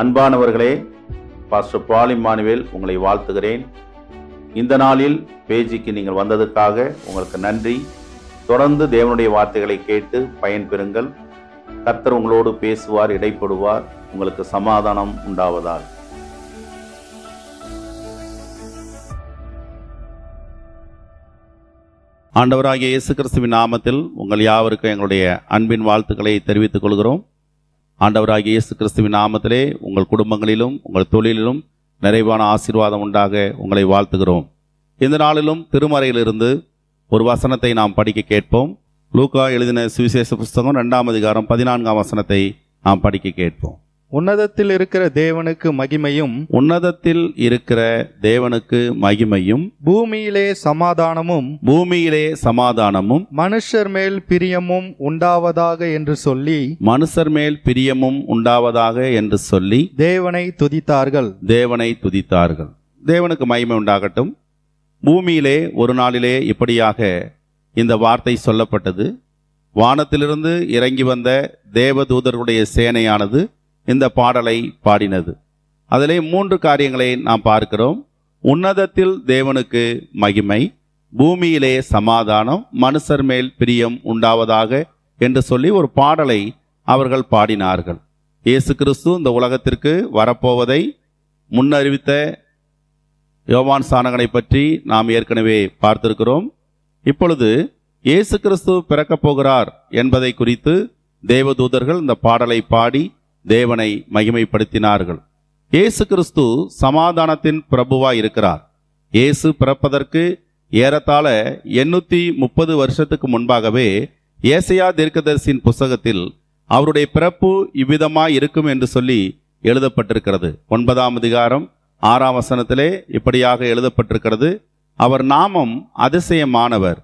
அன்பானவர்களே pastor Paul Emmanuel உங்களை வாழ்த்துகிறேன். இந்த நாளில் பேஜிக்கு நீங்கள் வந்ததுக்காக உங்களுக்கு நன்றி. தொடர்ந்து தேவனுடைய வார்த்தைகளை கேட்டு பயன்பெறுங்கள் கர்த்தர் உங்களோடு பேசுவார் இடைப்படுவார். உங்களுக்கு சமாதானம் உண்டாவதால் ஆண்டவராகிய இயேசு கிறிஸ்துவின் நாமத்தில் உங்கள் யாவருக்கும் எங்களுடைய அன்பின் வாழ்த்துக்களை தெரிவித்துக் கொள்கிறோம். ஆண்டவராகிய இயேசு கிறிஸ்துவின் நாமத்திலே உங்கள் குடும்பங்களிலும் உங்கள் தொழிலிலும் நிறைவான ஆசீர்வாதம் உண்டாக உங்களை வாழ்த்துகிறோம். இந்த நாளிலும் திருமறையிலிருந்து ஒரு வசனத்தை நாம் படிக்க கேட்போம். லூகா எழுதின சுவிசேஷ புஸ்தகம் ரெண்டாம் அதிகாரம் பதினான்காம் வசனத்தை நாம் படிக்க கேட்போம். உன்னதத்தில் இருக்கிற தேவனுக்கு மகிமையும் உன்னதத்தில் இருக்கிற தேவனுக்கு மகிமையும் பூமியிலே சமாதானமும் பூமியிலே சமாதானமும் மனுஷர் மேல் பிரியமும் உண்டாவதாக என்று சொல்லி மனுஷர் மேல் பிரியமும் உண்டாவதாக என்று சொல்லி தேவனை துதித்தார்கள். தேவனை துதித்தார்கள். தேவனுக்கு மகிமை உண்டாகட்டும். பூமியிலே ஒரு நாளிலே இப்படியாக இந்த வார்த்தை சொல்லப்பட்டது. வானத்திலிருந்து இறங்கி வந்த தேவதூதர்களுடைய சேனையானது இந்த பாடலை பாடினது. அதிலே மூன்று காரியங்களை நாம் பார்க்கிறோம். உன்னதத்தில் தேவனுக்கு மகிமை பூமியிலே சமாதானம் மனுஷர் மேல் பிரியம் உண்டாவதாக என்று சொல்லி ஒரு பாடலை அவர்கள் பாடினார்கள். இயேசு கிறிஸ்து இந்த உலகத்திற்கு வரப்போவதை முன்னறிவித்த யோவான் சாணகனை பற்றி நாம் ஏற்கனவே பார்த்திருக்கிறோம். இப்பொழுது இயேசு கிறிஸ்து பிறக்கப் போகிறார் என்பதை குறித்து தேவதூதர்கள் இந்த பாடலை பாடி தேவனை மகிமைப்படுத்தினார்கள். இயேசு கிறிஸ்து சமாதானத்தின் பிரபுவாய் இருக்கிறார் இயேசு பிறப்பதற்கு ஏறத்தாழ எண்ணூத்தி முப்பது வருஷத்துக்கு முன்பாகவே ஏசையா தீர்க்கதரிசியின் புஸ்தகத்தில் அவருடைய பிறப்பு இவ்விதமாய் இருக்கும் என்று சொல்லி எழுதப்பட்டிருக்கிறது. ஒன்பதாம் அதிகாரம் ஆறாம் வசனத்திலே இப்படியாக எழுதப்பட்டிருக்கிறது. அவர் நாமம் அதிசயமானவர்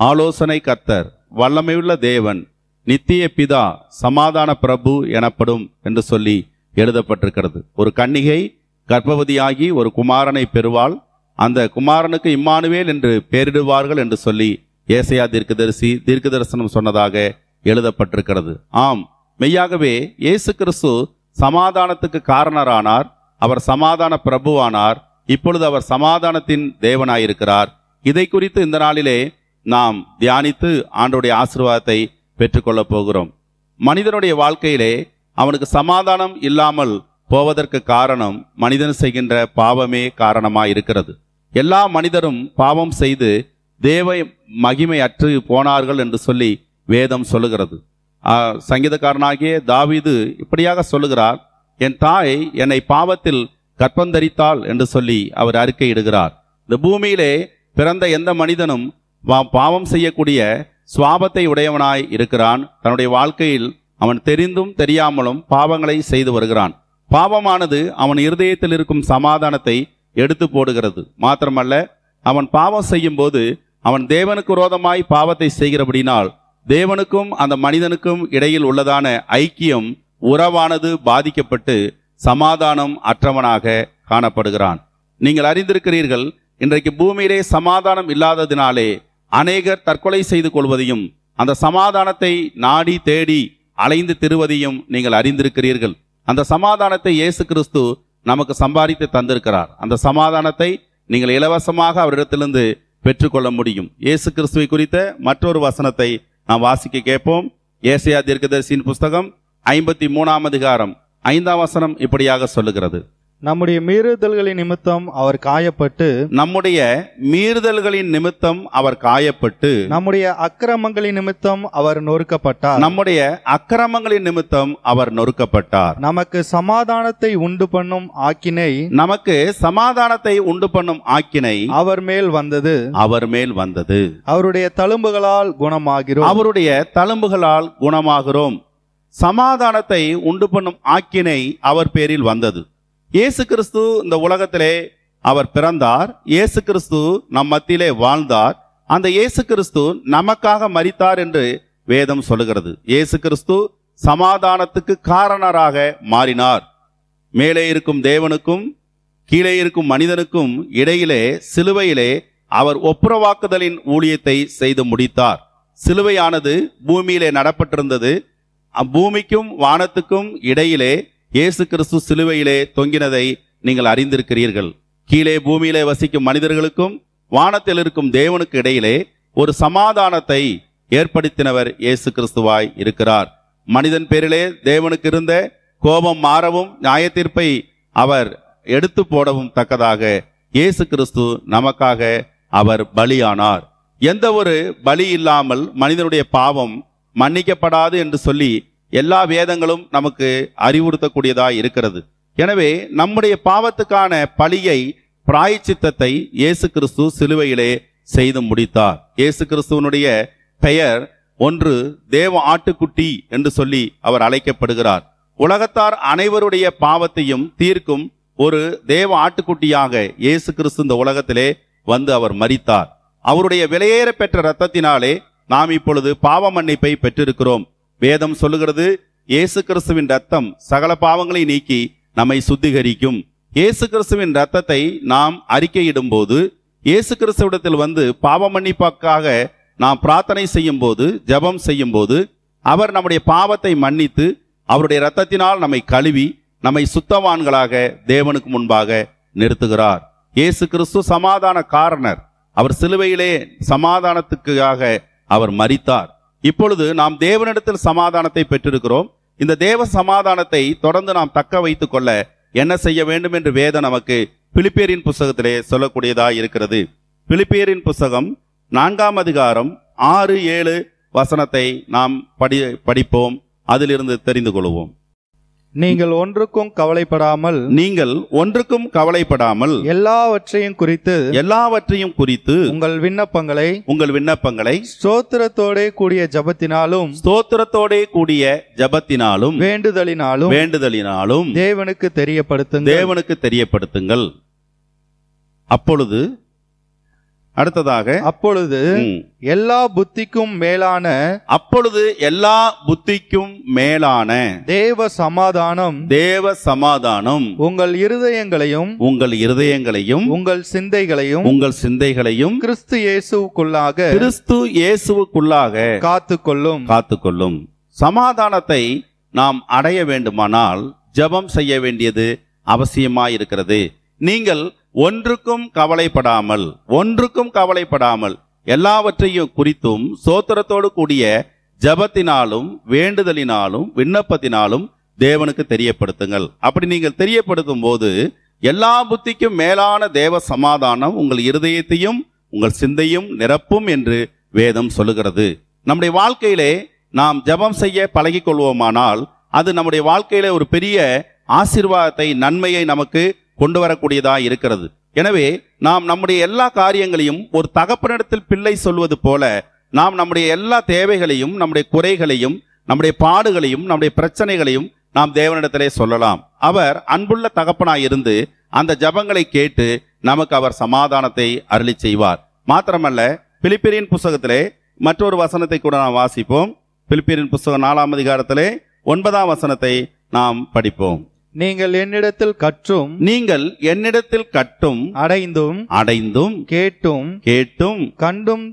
ஆலோசனை கர்த்தர் வல்லமையுள்ள தேவன் நித்திய பிதா சமாதான பிரபு எனப்படும் என்று சொல்லி எழுதப்பட்டிருக்கிறது. ஒரு கன்னிகை கர்ப்பவதியாகி ஒரு குமாரனை பெறுவாள். அந்த குமாரனுக்கு இம்மானுவேல் என்று பெயரிடுவார்கள் என்று சொல்லி ஏசையா தீர்க்கதரிசி தீர்க்க தரிசனம் சொன்னதாக எழுதப்பட்டிருக்கிறது. ஆம் மெய்யாகவே இயேசு கிறிஸ்து சமாதானத்துக்கு காரணரானார் அவர் சமாதான பிரபுவானார் இப்பொழுது அவர் சமாதானத்தின் தேவனாயிருக்கிறார். இதை குறித்து இந்த நாளிலே நாம் தியானித்து ஆண்டுடைய ஆசிர்வாதத்தை பெற்றுக்கொள்ளப் போகிறோம். மனிதனுடைய வாழ்க்கையிலே அவனுக்கு சமாதானம் இல்லாமல் போவதற்கு காரணம் மனிதன் செய்கின்ற பாவமே காரணமாக இருக்கிறது. எல்லா மனிதரும் பாவம் செய்து தேவ மகிமை அற்று போனார்கள் என்று சொல்லி வேதம் சொல்லுகிறது. சங்கீதக்காரனாகிய தாவிது இப்படியாக சொல்லுகிறார் என் தாய் என்னை பாவத்தில் கற்பந்தரித்தாள் என்று சொல்லி அவர் அறிக்கையிடுகிறார். இந்த பூமியிலே பிறந்த எந்த மனிதனும் பாவம் செய்யக்கூடிய சுவாபத்தை உடையவனாய் இருக்கிறான். தன்னுடைய வாழ்க்கையில் அவன் தெரிந்தும் தெரியாமலும் பாவங்களை செய்து வருகிறான். பாவமானது அவன் இருதயத்தில் இருக்கும் சமாதானத்தை எடுத்து போடுகிறது. மாத்திரமல்ல அவன் பாவம் செய்யும் போது அவன் தேவனுக்கு விரோதமாய் பாவத்தை செய்கிறபடினால் தேவனுக்கும் அந்த மனிதனுக்கும் இடையில் உள்ளதான ஐக்கியம் உறவானது பாதிக்கப்பட்டு சமாதானம் அற்றவனாக காணப்படுகிறான். நீங்கள் அறிந்திருக்கிறீர்கள் இன்றைக்கு பூமியிலே சமாதானம் இல்லாததினாலே அநேகர் தற்கொலை செய்து கொள்வதையும் அந்த சமாதானத்தை நாடி தேடி அலைந்து திருவதையும் நீங்கள் அறிந்திருக்கிறீர்கள். அந்த சமாதானத்தை இயேசு கிறிஸ்து நமக்கு சம்பாதித்து தந்திருக்கிறார். அந்த சமாதானத்தை நீங்கள் இலவசமாக அவரிடத்திலிருந்து பெற்றுக்கொள்ள முடியும். இயேசு கிறிஸ்துவை குறித்த மற்றொரு வசனத்தை நாம் வாசிக்க கேட்போம். ஏசையா தீர்க்கதரிசியின் புஸ்தகம் ஐம்பத்தி மூணாம் அதிகாரம் ஐந்தாம் வசனம் இப்படியாக சொல்லுகிறது. நம்முடைய மீறுதல்களின் நிமித்தம் அவர் காயப்பட்டு நம்முடைய மீறுதல்களின் நிமித்தம் அவர் காயப்பட்டு நம்முடைய அக்கிரமங்களின் நிமித்தம் அவர் நொறுக்கப்பட்டார். நம்முடைய அக்கிரமங்களின் நிமித்தம் அவர் நொறுக்கப்பட்டார். நமக்கு சமாதானத்தை உண்டு பண்ணும் ஆக்கினை நமக்கு சமாதானத்தை உண்டு பண்ணும் ஆக்கினை அவர் மேல் வந்தது. அவர் மேல் வந்தது. அவருடைய தழும்புகளால் குணமாகிறோம். அவருடைய தழும்புகளால் குணமாகிறோம். சமாதானத்தை உண்டு பண்ணும் ஆக்கினை அவர் பேரில் வந்தது. இயேசு கிறிஸ்து இந்த உலகத்திலே அவர் பிறந்தார். இயேசு கிறிஸ்து நம் மத்தியிலே வாழ்ந்தார். அந்த இயேசு கிறிஸ்து நமக்காக மறித்தார் என்று வேதம் சொல்லுகிறது. இயேசு கிறிஸ்து சமாதானத்துக்கு காரணராக மாறினார். மேலே இருக்கும் தேவனுக்கும் கீழே இருக்கும் மனிதனுக்கும் இடையிலே சிலுவையிலே அவர் ஒப்புரவாக்குதலின் ஊழியத்தை செய்து முடித்தார். சிலுவையானது பூமியிலே நடப்பட்டிருந்தது. பூமிக்கும் வானத்துக்கும் இடையிலே இயேசு கிறிஸ்து சிலுவையிலே தொங்கினதை நீங்கள் அறிந்திருக்கிறீர்கள். கீழே பூமியிலே வசிக்கும் மனிதர்களுக்கும் வானத்தில் இருக்கும் தேவனுக்கு இடையிலே ஒரு சமாதானத்தை ஏற்படுத்தினவர் இயேசு கிறிஸ்துவாய் இருக்கிறார். மனிதன் பேரிலே தேவனுக்கு இருந்த கோபம் மாறவும் நியாயத்தீர்ப்பை அவர் எடுத்து போடவும் தக்கதாக இயேசு கிறிஸ்து நமக்காக அவர் பலியானார். எந்த ஒரு பலி இல்லாமல் மனிதனுடைய பாவம் மன்னிக்கப்படாது என்று சொல்லி எல்லா வேதங்களும் நமக்கு அறிவுறுத்தக்கூடியதாக இருக்கிறது. எனவே நம்முடைய பாவத்துக்கான பழியை பிராயச்சித்தத்தை இயேசு கிறிஸ்து சிலுவையிலே செய்து முடித்தார். இயேசு கிறிஸ்துவனுடைய பெயர் ஒன்று தேவ ஆட்டுக்குட்டி என்று சொல்லி அவர் அழைக்கப்படுகிறார். உலகத்தார் அனைவருடைய பாவத்தையும் தீர்க்கும் ஒரு தேவ ஆட்டுக்குட்டியாக இயேசு கிறிஸ்து இந்த உலகத்திலே வந்து அவர் மறித்தார் அவருடைய விலையேற பெற்ற இரத்தத்தினாலே நாம் இப்பொழுது பாவ மன்னிப்பை பெற்றிருக்கிறோம். வேதம் சொல்லுகிறது இயேசு கிறிஸ்துவின் ரத்தம் சகல பாவங்களை நீக்கி நம்மை சுத்திகரிக்கும். இயேசு கிறிஸ்துவின் ரத்தத்தை நாம் அறிக்கையிடும் போது இயேசு கிறிஸ்துவிடத்தில் வந்து பாவ மன்னிப்பாக்காக நாம் பிரார்த்தனை செய்யும் போது ஜெபம் செய்யும் போது அவர் நம்முடைய பாவத்தை மன்னித்து அவருடைய ரத்தத்தினால் நம்மை கழுவி நம்மை சுத்தவான்களாக தேவனுக்கு முன்பாக நிறுத்துகிறார். இயேசு கிறிஸ்து சமாதான காரணர். அவர் சிலுவையிலே சமாதானத்துக்காக அவர் மறித்தார் இப்பொழுது நாம் தேவனிடத்தில் சமாதானத்தை பெற்றிருக்கிறோம். இந்த தேவ சமாதானத்தை தொடர்ந்து நாம் தக்க வைத்துக் கொள்ள என்ன செய்ய வேண்டும் என்று வேதம் நமக்கு பிலிப்பேரின் புஸ்தகத்திலே சொல்லக்கூடியதாக இருக்கிறது. பிலிப்பேரின் புஸ்தகம் நான்காம் அதிகாரம் ஆறு ஏழு வசனத்தை நாம் படி படிப்போம். அதிலிருந்து தெரிந்து கொள்வோம். நீங்கள் ஒன்றுக்கும் கவலைப்படாமல் நீங்கள் ஒன்றுக்கும் கவலைப்படாமல் எல்லாவற்றையும் குறித்து எல்லாவற்றையும் குறித்து உங்கள் விண்ணப்பங்களை உங்கள் விண்ணப்பங்களை ஸ்தோத்திரத்தோடே கூடிய ஜபத்தினாலும் ஸ்தோத்திரத்தோடே கூடிய ஜபத்தினாலும் வேண்டுதலினாலும் வேண்டுதலினாலும் தேவனுக்கு தெரியப்படுத்துங்கள். தேவனுக்கு தெரியப்படுத்துங்கள். அப்பொழுது அடுத்ததாக அப்பொழுது எல்லா புத்திக்கும் மேலான அப்பொழுது எல்லா புத்திக்கும் மேலான தேவ சமாதானம் தேவ சமாதானம் உங்கள் இருதயங்களையும் உங்கள் இருதயங்களையும் உங்கள் சிந்தைகளையும் உங்கள் சிந்தைகளையும் கிறிஸ்து இயேசுவுக்குள்ளாக கிறிஸ்து இயேசுவுக்குள்ளாக காத்துக்கொள்ளும். காத்துக்கொள்ளும். சமாதானத்தை நாம் அடைய வேண்டுமானால் ஜெபம் செய்ய வேண்டியது அவசியமாயிருக்கிறது. நீங்கள் ஒன்றுக்கும் கவலைப்படாமல் ஒன்றுக்கும் கவலைப்படாமல் எல்லாவற்றையும் குறித்தும் சோத்திரத்தோடு கூடிய ஜெபத்தினாலும் வேண்டுதலினாலும் விண்ணப்பத்தினாலும் தேவனுக்கு தெரியப்படுத்துங்கள். அப்படி நீங்கள் தெரியப்படுத்தும் போது எல்லா புத்திக்கும் மேலான தேவ சமாதானம் உங்கள் இருதயத்தையும் உங்கள் சிந்தையும் நிரப்பும் என்று வேதம் சொல்லுகிறது. நம்முடைய வாழ்க்கையிலே நாம் ஜெபம் செய்ய பழகிக் கொள்வோமானால் அது நம்முடைய வாழ்க்கையிலே ஒரு பெரிய ஆசீர்வாதத்தை நன்மையை நமக்கு கொண்டு வரக்கூடியதாக இருக்கிறது. எனவே நாம் நம்முடைய எல்லா காரியங்களையும் ஒரு தகப்பனிடத்தில் பிள்ளை சொல்வது போல நாம் நம்முடைய எல்லா தேவைகளையும் நம்முடைய குறைகளையும் நம்முடைய பாடுகளையும் நம்முடைய பிரச்சனைகளையும் நாம் தேவனிடத்திலே சொல்லலாம். அவர் அன்புள்ள தகப்பனாய் இருந்து அந்த ஜபங்களை கேட்டு நமக்கு அவர் சமாதானத்தை அருளி செய்வார். மாத்திரமல்ல பிலிப்பிரியின் புஸ்தகத்திலே மற்றொரு வசனத்தை கூட நாம் வாசிப்போம். பிலிப்பிரியின் புஸ்தகம் நாலாம் அதிகாரத்திலே ஒன்பதாம் வசனத்தை நாம் படிப்போம். நீங்கள் என்னிடத்தில் கற்றும் நீங்கள் என்னிடத்தில் கட்டும் அடைந்தும் அடைந்தும் கேட்டும் கேட்டும் கண்டும்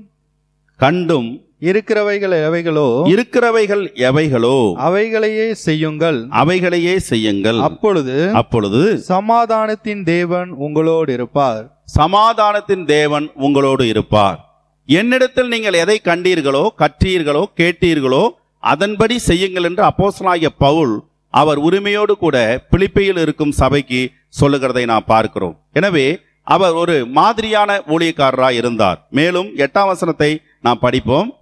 கண்டும் இருக்கிறவைகள் எவைகளோ இருக்கிறவைகள் எவைகளோ அவைகளையே செய்யுங்கள். அவைகளையே செய்யுங்கள். அப்பொழுது அப்பொழுது சமாதானத்தின் தேவன் உங்களோடு இருப்பார். சமாதானத்தின் தேவன் உங்களோடு இருப்பார். என்னிடத்தில் நீங்கள் எதை கண்டீர்களோ கற்றீர்களோ கேட்டீர்களோ அதன்படி செய்யுங்கள் என்று அப்போஸ்தலனாகிய பவுல் அவர் உரிமையோடு கூட பிலிப்பையில் இருக்கும் சபைக்கு சொல்லுகிறதை நாம் பார்க்கிறோம். எனவே அவர் ஒரு மாதிரியான ஊழியக்காரராக இருந்தார். மேலும் எட்டாம் வசனத்தை நாம் படிப்போம்.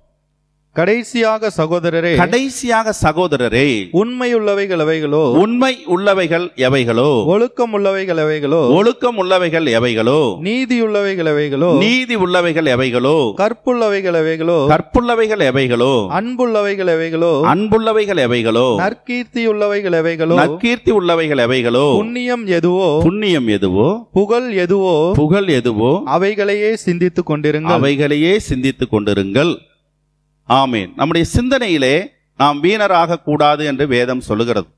கடைசியாக சகோதரரே கடைசியாக சகோதரரே உண்மையுள்ளவைகள் எவைகளோ உண்மை உள்ளவைகள் எவைகளோ ஒழுக்கம் உள்ளவைகள் எவைகளோ ஒழுக்கம் உள்ளவைகள் எவைகளோ நீதியுள்ளவைகள் எவைகளோ நீதி உள்ளவைகள் எவைகளோ கற்புள்ளவைகள் எவைகளோ கற்புள்ளவைகள் எவைகளோ அன்புள்ளவைகள் எவைகளோ அன்புள்ளவைகள் எவைகளோ நற்கீர்த்தியுள்ளவைகள் எவைகளோ நற்கீர்த்தி உள்ளவைகள் எவைகளோ புண்ணியம் எதுவோ புண்ணியம் எதுவோ புகழ் எதுவோ புகழ் எதுவோ அவைகளையே சிந்தித்துக் கொண்டிருங்கள். அவைகளையே சிந்தித்துக் கொண்டிருங்கள். ஆமீன். நம்முடைய சிந்தனையிலே நாம் வீணராக கூடாது என்று வேதம் சொல்லுகிறது.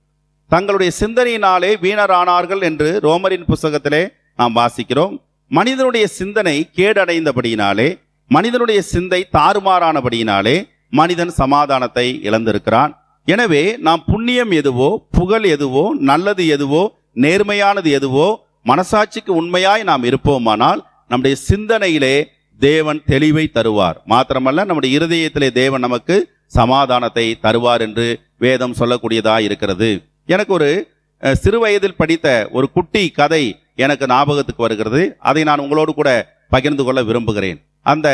தங்களுடைய சிந்தனையினாலே வீணரானார்கள் என்று ரோமரின் புஸ்தகத்திலே நாம் வாசிக்கிறோம். மனிதனுடைய சிந்தனை கேடடைந்தபடியினாலே மனிதனுடைய சிந்தை தாறுமாறானபடியினாலே மனிதன் சமாதானத்தை இழந்திருக்கிறான். எனவே நாம் புண்ணியம் எதுவோ புகழ் எதுவோ நல்லது எதுவோ நேர்மையானது எதுவோ மனசாட்சிக்கு உண்மையாய் நாம் இருப்போமானால் நம்முடைய சிந்தனையிலே தேவன் தெளிவை தருவார். மாத்திரமல்ல நம்முடைய இருதயத்திலே தேவன் நமக்கு சமாதானத்தை தருவார் என்று வேதம் சொல்லக்கூடியதா இருக்கிறது. எனக்கு ஒரு சிறு வயதில் படித்த ஒரு குட்டி கதை எனக்கு ஞாபகத்துக்கு வருகிறது. அதை நான் உங்களோடு கூட பகிர்ந்து கொள்ள விரும்புகிறேன். அந்த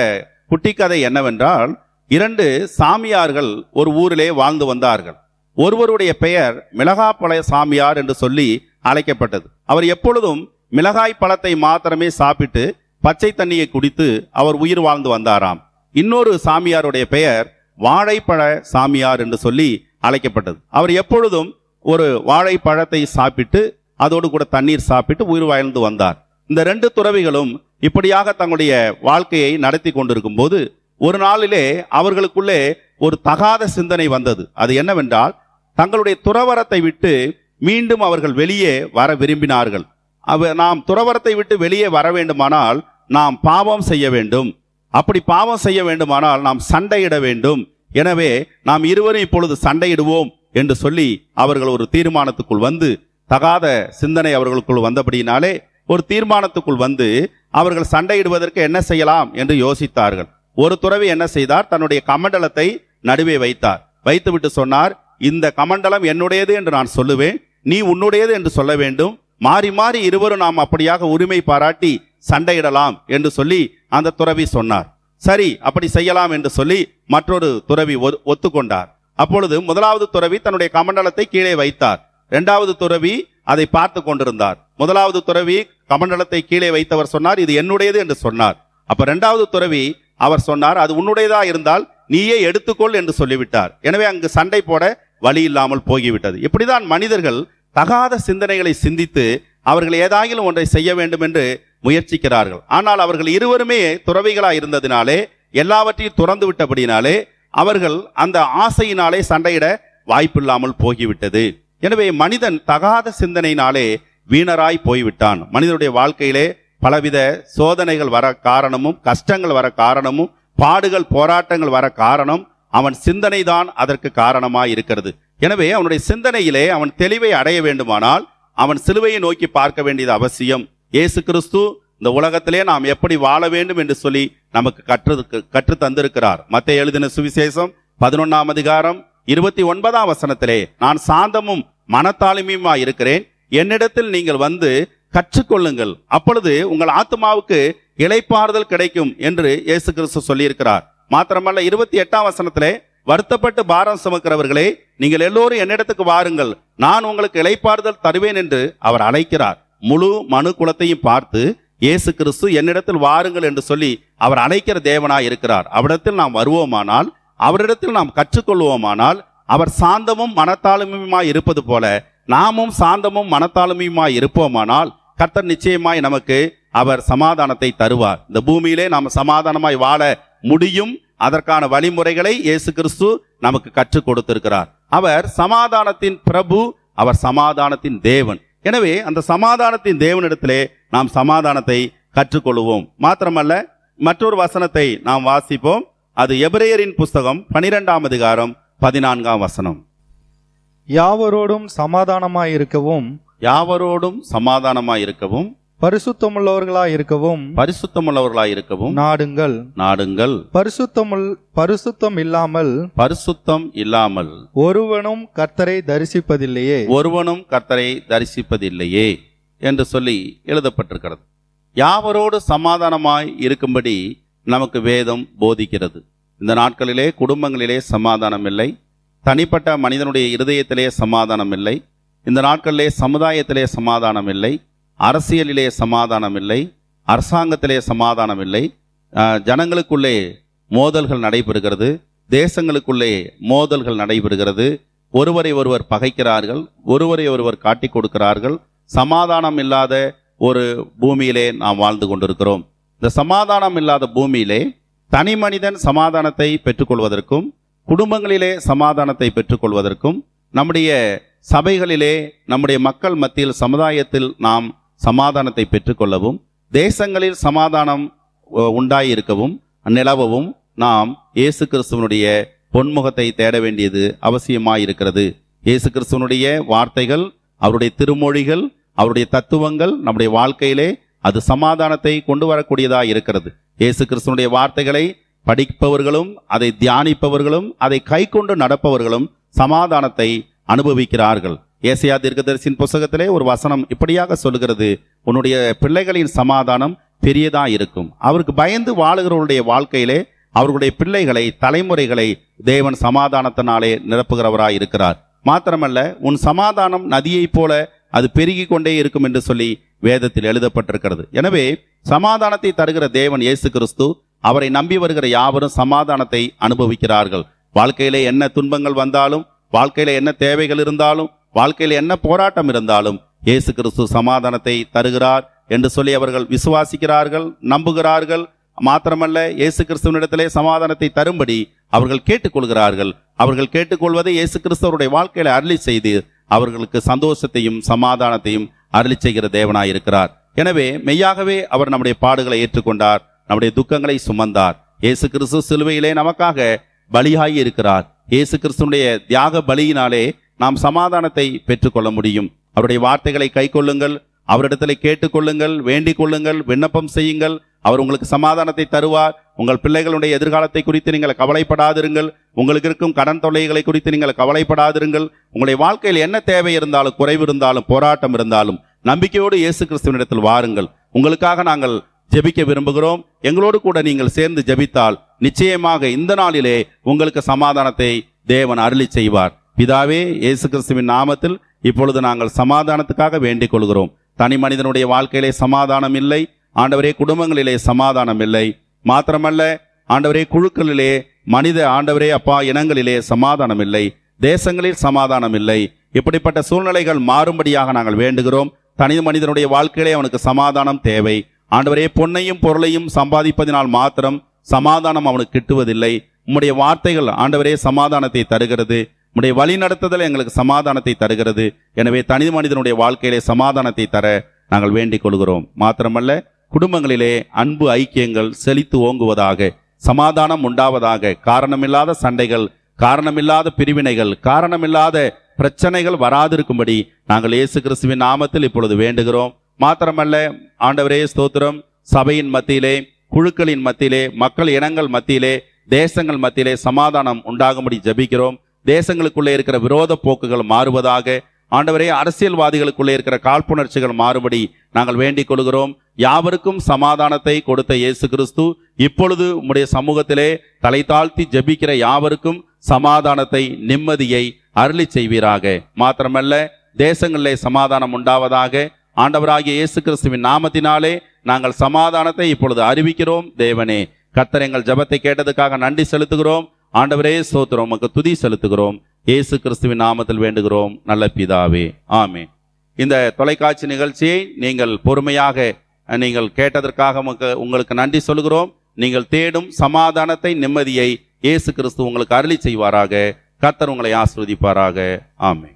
குட்டி கதை என்னவென்றால் இரண்டு சாமியார்கள் ஒரு ஊரிலே வாழ்ந்து வந்தார்கள். ஒருவருடைய பெயர் மிளகாப்பழ சாமியார் என்று சொல்லி அழைக்கப்பட்டது. அவர் எப்பொழுதும் மிளகாய் பழத்தை மாத்திரமே சாப்பிட்டு பச்சை தண்ணியை குடித்து அவர் உயிர் வாழ்ந்து வந்தாராம். இன்னொரு சாமியாருடைய பெயர் வாழைப்பழ சாமியார் என்று சொல்லி அழைக்கப்பட்டது. அவர் எப்பொழுதும் ஒரு வாழைப்பழத்தை சாப்பிட்டு அதோடு கூட தண்ணீர் சாப்பிட்டு உயிர் வாழ்ந்து வந்தார். இந்த ரெண்டு துறவிகளும் இப்படியாக தங்களுடைய வாழ்க்கையை நடத்தி கொண்டிருக்கும் போது ஒரு நாளிலே அவர்களுக்குள்ளே ஒரு தகாத சிந்தனை வந்தது. அது என்னவென்றால் தங்களுடைய துறவரத்தை விட்டு மீண்டும் அவர்கள் வெளியே வர விரும்பினார்கள். அவ நாம் துறவரத்தை விட்டு வெளியே வர வேண்டுமானால் நாம் பாவம் செய்ய வேண்டும். அப்படி பாவம் செய்ய வேண்டுமானால் நாம் சண்டையிட வேண்டும். எனவே நாம் இருவரும் இப்பொழுது சண்டையிடுவோம் என்று சொல்லி அவர்கள் ஒரு தீர்மானத்துக்குள் வந்து தகாத சிந்தனை அவர்களுக்குள் வந்தபடியினாலே ஒரு தீர்மானத்துக்குள் வந்து அவர்கள் சண்டையிடுவதற்கு என்ன செய்யலாம் என்று யோசித்தார்கள். ஒரு துறவி என்ன செய்தார்? தன்னுடைய கமண்டலத்தை நடுவே வைத்தார். வைத்துவிட்டு சொன்னார் இந்த கமண்டலம் என்னுடையது என்று நான் சொல்லுவேன். நீ உன்னுடையது என்று சொல்ல வேண்டும். மாறி மாறி இருவரும் நாம் அப்படியாக உரிமை பாராட்டி சண்டையிடலாம் என்று சொல்லி அந்த துறவி சொன்னார். சரி அப்படி செய்யலாம் என்று சொல்லி மற்றொரு துறவி ஒத்துக்கொண்டார். அப்பொழுது முதலாவது துறவி தன்னுடைய கமண்டலத்தை கீழே வைத்தார். இரண்டாவது துறவி அதை பார்த்து கொண்டிருந்தார். முதலாவது துறவி கமண்டலத்தை கீழே வைத்தவர் சொன்னார் இது என்னுடையது என்று சொன்னார். அப்ப இரண்டாவது துறவி அவர் சொன்னார் அது உன்னுடையதா இருந்தால் நீயே எடுத்துக்கொள் என்று சொல்லிவிட்டார். எனவே அங்கு சண்டை போட வழி இல்லாமல் போகிவிட்டது. இப்படிதான் மனிதர்கள் தகாத சிந்தனைகளை சிந்தித்து அவர்கள் ஏதாகிலும் ஒன்றை செய்ய வேண்டும் என்று முயற்சிக்கிறார்கள். ஆனால் அவர்கள் இருவருமே துறவிகளாக இருந்ததினாலே எல்லாவற்றையும் துறந்து விட்டபடினாலே அவர்கள் அந்த ஆசையினாலே சண்டையிட வாய்ப்பில்லாமல் போகிவிட்டது. எனவே மனிதன் தகாத சிந்தனையினாலே வீணராய் போய்விட்டான். மனிதனுடைய வாழ்க்கையிலே பலவித சோதனைகள் வர காரணமும் கஷ்டங்கள் வர காரணமும் பாடுகள் போராட்டங்கள் வர காரணம் அவன் சிந்தனை தான் அதற்கு காரணமாய் இருக்கிறது எனவே அவனுடைய சிந்தனையிலே அவன் தெளிவை அடைய வேண்டுமானால் அவன் சிலுவையை நோக்கி பார்க்க வேண்டியது அவசியம். இயேசு கிறிஸ்து இந்த உலகத்திலே நாம் எப்படி வாழ வேண்டும் என்று சொல்லி நமக்கு கற்று கற்று தந்திருக்கிறார். மத்திய எழுதின சுவிசேஷம் பதினொன்னாம் அதிகாரம் இருபத்தி ஒன்பதாம் வசனத்திலே நான் சாந்தமும் மனத்தாளுமையுமா இருக்கிறேன். என்னிடத்தில் நீங்கள் வந்து கற்றுக்கொள்ளுங்கள். அப்பொழுது உங்கள் ஆத்மாவுக்கு இளைப்பாறுதல் கிடைக்கும் என்று இயேசு கிறிஸ்து சொல்லியிருக்கிறார். மாத்திரமல்ல இருபத்தி எட்டாம் வசனத்திலே வருத்தப்பட்டு பாரம் சுமக்கிறவர்களே நீங்கள் எல்லோரும் என்னிடத்துக்கு வாருங்கள். நான் உங்களுக்கு இளைப்பாறுதல் தருவேன் என்று அவர் அழைக்கிறார். முழு மனு குலத்தையும் பார்த்து இயேசு கிறிஸ்து என்னிடத்தில் வாருங்கள் என்று சொல்லி அவர் அழைக்கிற தேவனாய் இருக்கிறார். அவரிடத்தில் நாம் வருவோமானால் அவரிடத்தில் நாம் கற்றுக்கொள்வோமானால் அவர் சாந்தமும் மனத்தாளுமையுமாய் இருப்பது போல நாமும் சாந்தமும் மனத்தாளுமையுமாய் இருப்போமானால் கர்த்தர் நிச்சயமாய் நமக்கு அவர் சமாதானத்தை தருவார். இந்த பூமியிலே நாம் சமாதானமாய் வாழ முடியும். அதற்கான வழிமுறைகளை இயேசு கிறிஸ்து நமக்கு கற்றுக் கொடுத்திருக்கிறார். அவர் சமாதானத்தின் பிரபு அவர் சமாதானத்தின் தேவன். எனவே அந்த சமாதானத்தின் தேவனிடத்திலே நாம் சமாதானத்தை கற்றுக்கொள்வோம். மாத்திரமல்ல மற்றொரு வசனத்தை நாம் வாசிப்போம். அது எபிரேயரின் புஸ்தகம் பனிரெண்டாம் அதிகாரம் பதினான்காம் வசனம். யாவரோடும் சமாதானமாய் இருக்கவும் யாவரோடும் சமாதானமாய் இருக்கவும் பரிசுத்தமுள்ளவர்களாய் இருக்கவும் பரிசுத்தமுள்ளவர்களாய் இருக்கவும் நாடுங்கள். நாடுங்கள். பரிசுத்தமுள் பரிசுத்தம் இல்லாமல் பரிசுத்தம் இல்லாமல் ஒருவனும் கர்த்தரை தரிசிப்பதில்லையே. ஒருவனும் கர்த்தரை தரிசிப்பதில்லையே என்று சொல்லி எழுதப்பட்டிருக்கிறது. யாவரோடு சமாதானமாய் இருக்கும்படி நமக்கு வேதம் போதிக்கிறது. இந்த நாட்களிலே குடும்பங்களிலே சமாதானம் இல்லை. தனிப்பட்ட மனிதனுடைய இருதயத்திலே சமாதானம் இல்லை. இந்த நாட்களிலே சமுதாயத்திலே சமாதானம் இல்லை. அரசியலிலே சமாதானம் இல்லை அரசாங்கத்திலே சமாதானம் இல்லை ஜனங்களுக்குள்ளே மோதல்கள் நடைபெறுகிறது. தேசங்களுக்குள்ளே மோதல்கள் நடைபெறுகிறது. ஒருவரை ஒருவர் பகைக்கிறார்கள் ஒருவரை ஒருவர் காட்டிக் கொடுக்கிறார்கள். சமாதானம் இல்லாத ஒரு பூமியிலே நாம் வாழ்ந்து கொண்டிருக்கிறோம். இந்த சமாதானம் இல்லாத பூமியிலே தனி மனிதன் சமாதானத்தை பெற்றுக்கொள்வதற்கும் குடும்பங்களிலே சமாதானத்தை பெற்றுக்கொள்வதற்கும் நம்முடைய சபைகளிலே நம்முடைய மக்கள் மத்தியில் சமுதாயத்தில் நாம் சமாதானத்தை பெற்றுக்கொள்ளவும் தேசங்களில் சமாதானம் உண்டாயிருக்கவும் நிலவவும் நாம் இயேசு கிறிஸ்துவனுடைய பொன்முகத்தை தேட வேண்டியது அவசியமாயிருக்கிறது. இயேசு கிறிஸ்துவனுடைய வார்த்தைகள் அவருடைய திருமொழிகள் அவருடைய தத்துவங்கள் நம்முடைய வாழ்க்கையிலே அது சமாதானத்தை கொண்டு வரக்கூடியதாக இருக்கிறது இயேசு கிறிஸ்துவனுடைய வார்த்தைகளை படிப்பவர்களும் அதை தியானிப்பவர்களும் அதை கைக்கொண்டு நடப்பவர்களும் சமாதானத்தை அனுபவிக்கிறார்கள். ஏசையா தீர்க்கதரிசின் புஸ்தகத்திலே ஒரு வசனம் இப்படியாக சொல்லுகிறது. உன்னுடைய பிள்ளைகளின் சமாதானம் பெரியதா இருக்கும். அவருக்கு பயந்து வாழுகிறவருடைய வாழ்க்கையிலே அவர்களுடைய பிள்ளைகளை தலைமுறைகளை தேவன் சமாதானத்தினாலே நிரப்புகிறவராய் இருக்கிறார். மாத்திரமல்ல உன் சமாதானம் நதியைப் போல அது பெருகி கொண்டே இருக்கும் என்று சொல்லி வேதத்தில் எழுதப்பட்டிருக்கிறது. எனவே சமாதானத்தை தருகிற தேவன் இயேசு கிறிஸ்து அவரை நம்பி வருகிற யாவரும் சமாதானத்தை அனுபவிக்கிறார்கள். வாழ்க்கையிலே என்ன துன்பங்கள் வந்தாலும் வாழ்க்கையில என்ன தேவைகள் இருந்தாலும் வாழ்க்கையில் என்ன போராட்டம் இருந்தாலும் இயேசு கிறிஸ்து சமாதானத்தை தருகிறார் என்று சொல்லி அவர்கள் விசுவாசிக்கிறார்கள் நம்புகிறார்கள். மாத்திரமல்ல இயேசு கிறிஸ்துவனிடத்திலே சமாதானத்தை தரும்படி அவர்கள் கேட்டுக்கொள்கிறார்கள். அவர்கள் கேட்டுக்கொள்வதை இயேசு கிறிஸ்துவருடைய வாழ்க்கையில அருளி செய்து அவர்களுக்கு சந்தோஷத்தையும் சமாதானத்தையும் அருளி செய்கிற தேவனாய் இருக்கிறார். எனவே மெய்யாகவே அவர் நம்முடைய பாடுகளை ஏற்றுக்கொண்டார் நம்முடைய துக்கங்களை சுமந்தார். இயேசு கிறிஸ்து சிலுவையிலே நமக்காக பலியாகி இருக்கிறார். இயேசு கிறிஸ்துனுடைய தியாக பலியினாலே நாம் சமாதானத்தை பெற்றுக்கொள்ள முடியும். அவருடைய வார்த்தைகளை கைக்கொள்ளுங்கள் அவரிடத்தில் கேட்டுக்கொள்ளுங்கள் வேண்டிக் கொள்ளுங்கள். விண்ணப்பம் செய்யுங்கள். அவர் உங்களுக்கு சமாதானத்தை தருவார். உங்கள் பிள்ளைகளுடைய எதிர்காலத்தை குறித்து நீங்கள் கவலைப்படாதிருங்கள். உங்களுக்கு இருக்கும் கடன் தொல்லைகளை குறித்து நீங்கள் கவலைப்படாதிருங்கள். உங்களுடைய வாழ்க்கையில் என்ன தேவை இருந்தாலும் குறைவு இருந்தாலும் போராட்டம் இருந்தாலும் நம்பிக்கையோடு இயேசு கிறிஸ்துவனிடத்தில் வாருங்கள். உங்களுக்காக நாங்கள் ஜெபிக்க விரும்புகிறோம். எங்களோடு கூட நீங்கள் சேர்ந்து ஜெபித்தால் நிச்சயமாக இந்த நாளிலே உங்களுக்கு சமாதானத்தை தேவன் அருளி செய்வார். பிதாவே இயேசு கிறிஸ்துவின் நாமத்தில் இப்பொழுது நாங்கள் சமாதானத்துக்காக வேண்டிக் கொள்கிறோம். தனி மனிதனுடைய வாழ்க்கையிலே சமாதானம் இல்லை ஆண்டவரே குடும்பங்களிலே சமாதானம் இல்லை. மாத்திரமல்ல ஆண்டவரே குழுக்களிலே மனித ஆண்டவரே அப்பா இனங்களிலே சமாதானம் இல்லை. தேசங்களில் சமாதானம் இல்லை. இப்படிப்பட்ட சூழ்நிலைகள் மாறும்படியாக நாங்கள் வேண்டுகிறோம். தனி மனிதனுடைய வாழ்க்கையிலே அவனுக்கு சமாதானம் தேவை. ஆண்டவரே பொன்னையும் பொருளையும் சம்பாதிப்பதினால் மாத்திரம் சமாதானம் அவனுக்கு கிட்டுவதில்லை. உம்முடைய வார்த்தைகள் ஆண்டவரே சமாதானத்தை தருகிறது. உம்முடைய வழி நடத்துதல் எங்களுக்கு சமாதானத்தை தருகிறது. எனவே தனி மனிதனுடைய வாழ்க்கையிலே சமாதானத்தை தர நாங்கள் வேண்டிக் கொள்கிறோம். மாத்திரமல்ல குடும்பங்களிலே அன்பு ஐக்கியங்கள் செழித்து ஓங்குவதாக சமாதானம் உண்டாவதாக காரணமில்லாத சண்டைகள் காரணமில்லாத பிரிவினைகள் காரணமில்லாத பிரச்சனைகள் வராதிருக்கும்படி நாங்கள் இயேசு கிறிஸ்துவின் நாமத்தில் இப்பொழுது வேண்டுகிறோம். மாத்திரமல்ல ஆண்டவரே ஸ்தோத்திரம். சபையின் மத்தியிலே குழுக்களின் மத்தியிலே மக்கள் இனங்கள் மத்தியிலே தேசங்கள் மத்தியிலே சமாதானம் உண்டாகும்படி ஜபிக்கிறோம். தேசங்களுக்குள்ளே இருக்கிற விரோத போக்குகள் மாறுவதாக ஆண்டவரே அரசியல்வாதிகளுக்குள்ளே இருக்கிற காழ்ப்புணர்ச்சிகள் மாறுபடி நாங்கள் வேண்டிக் கொள்கிறோம். யாவருக்கும் சமாதானத்தை கொடுத்த இயேசு கிறிஸ்து இப்பொழுது உம்முடைய சமூகத்திலே தலை தாழ்த்தி ஜெபிக்கிற யாவருக்கும் சமாதானத்தை நிம்மதியை அருளி செய்வீராக. மாத்திரமல்ல தேசங்களிலே சமாதானம் உண்டாவதாக ஆண்டவராகிய இயேசு கிறிஸ்துவின் நாமத்தினாலே நாங்கள் சமாதானத்தை இப்பொழுது அறிவிக்கிறோம். தேவனே கத்தர் எங்கள் ஜெபத்தை கேட்டதுக்காக நன்றி செலுத்துகிறோம். ஆண்டவரே ஸ்தோத்திரம். உமக்கு துதி செலுத்துகிறோம். இயேசு கிறிஸ்துவின் நாமத்தில் வேண்டுகிறோம். நல்ல பிதாவே. ஆமே இந்த தொலைக்காட்சி நிகழ்ச்சியை நீங்கள் பொறுமையாக நீங்கள் கேட்டதற்காக உமக்கு உங்களுக்கு நன்றி சொல்கிறோம் நீங்கள் தேடும் சமாதானத்தை நிம்மதியை இயேசு கிறிஸ்து உங்களுக்கு அருளி செய்வாராக. கர்த்தர் உங்களை ஆஸ்வதிப்பாராக ஆமே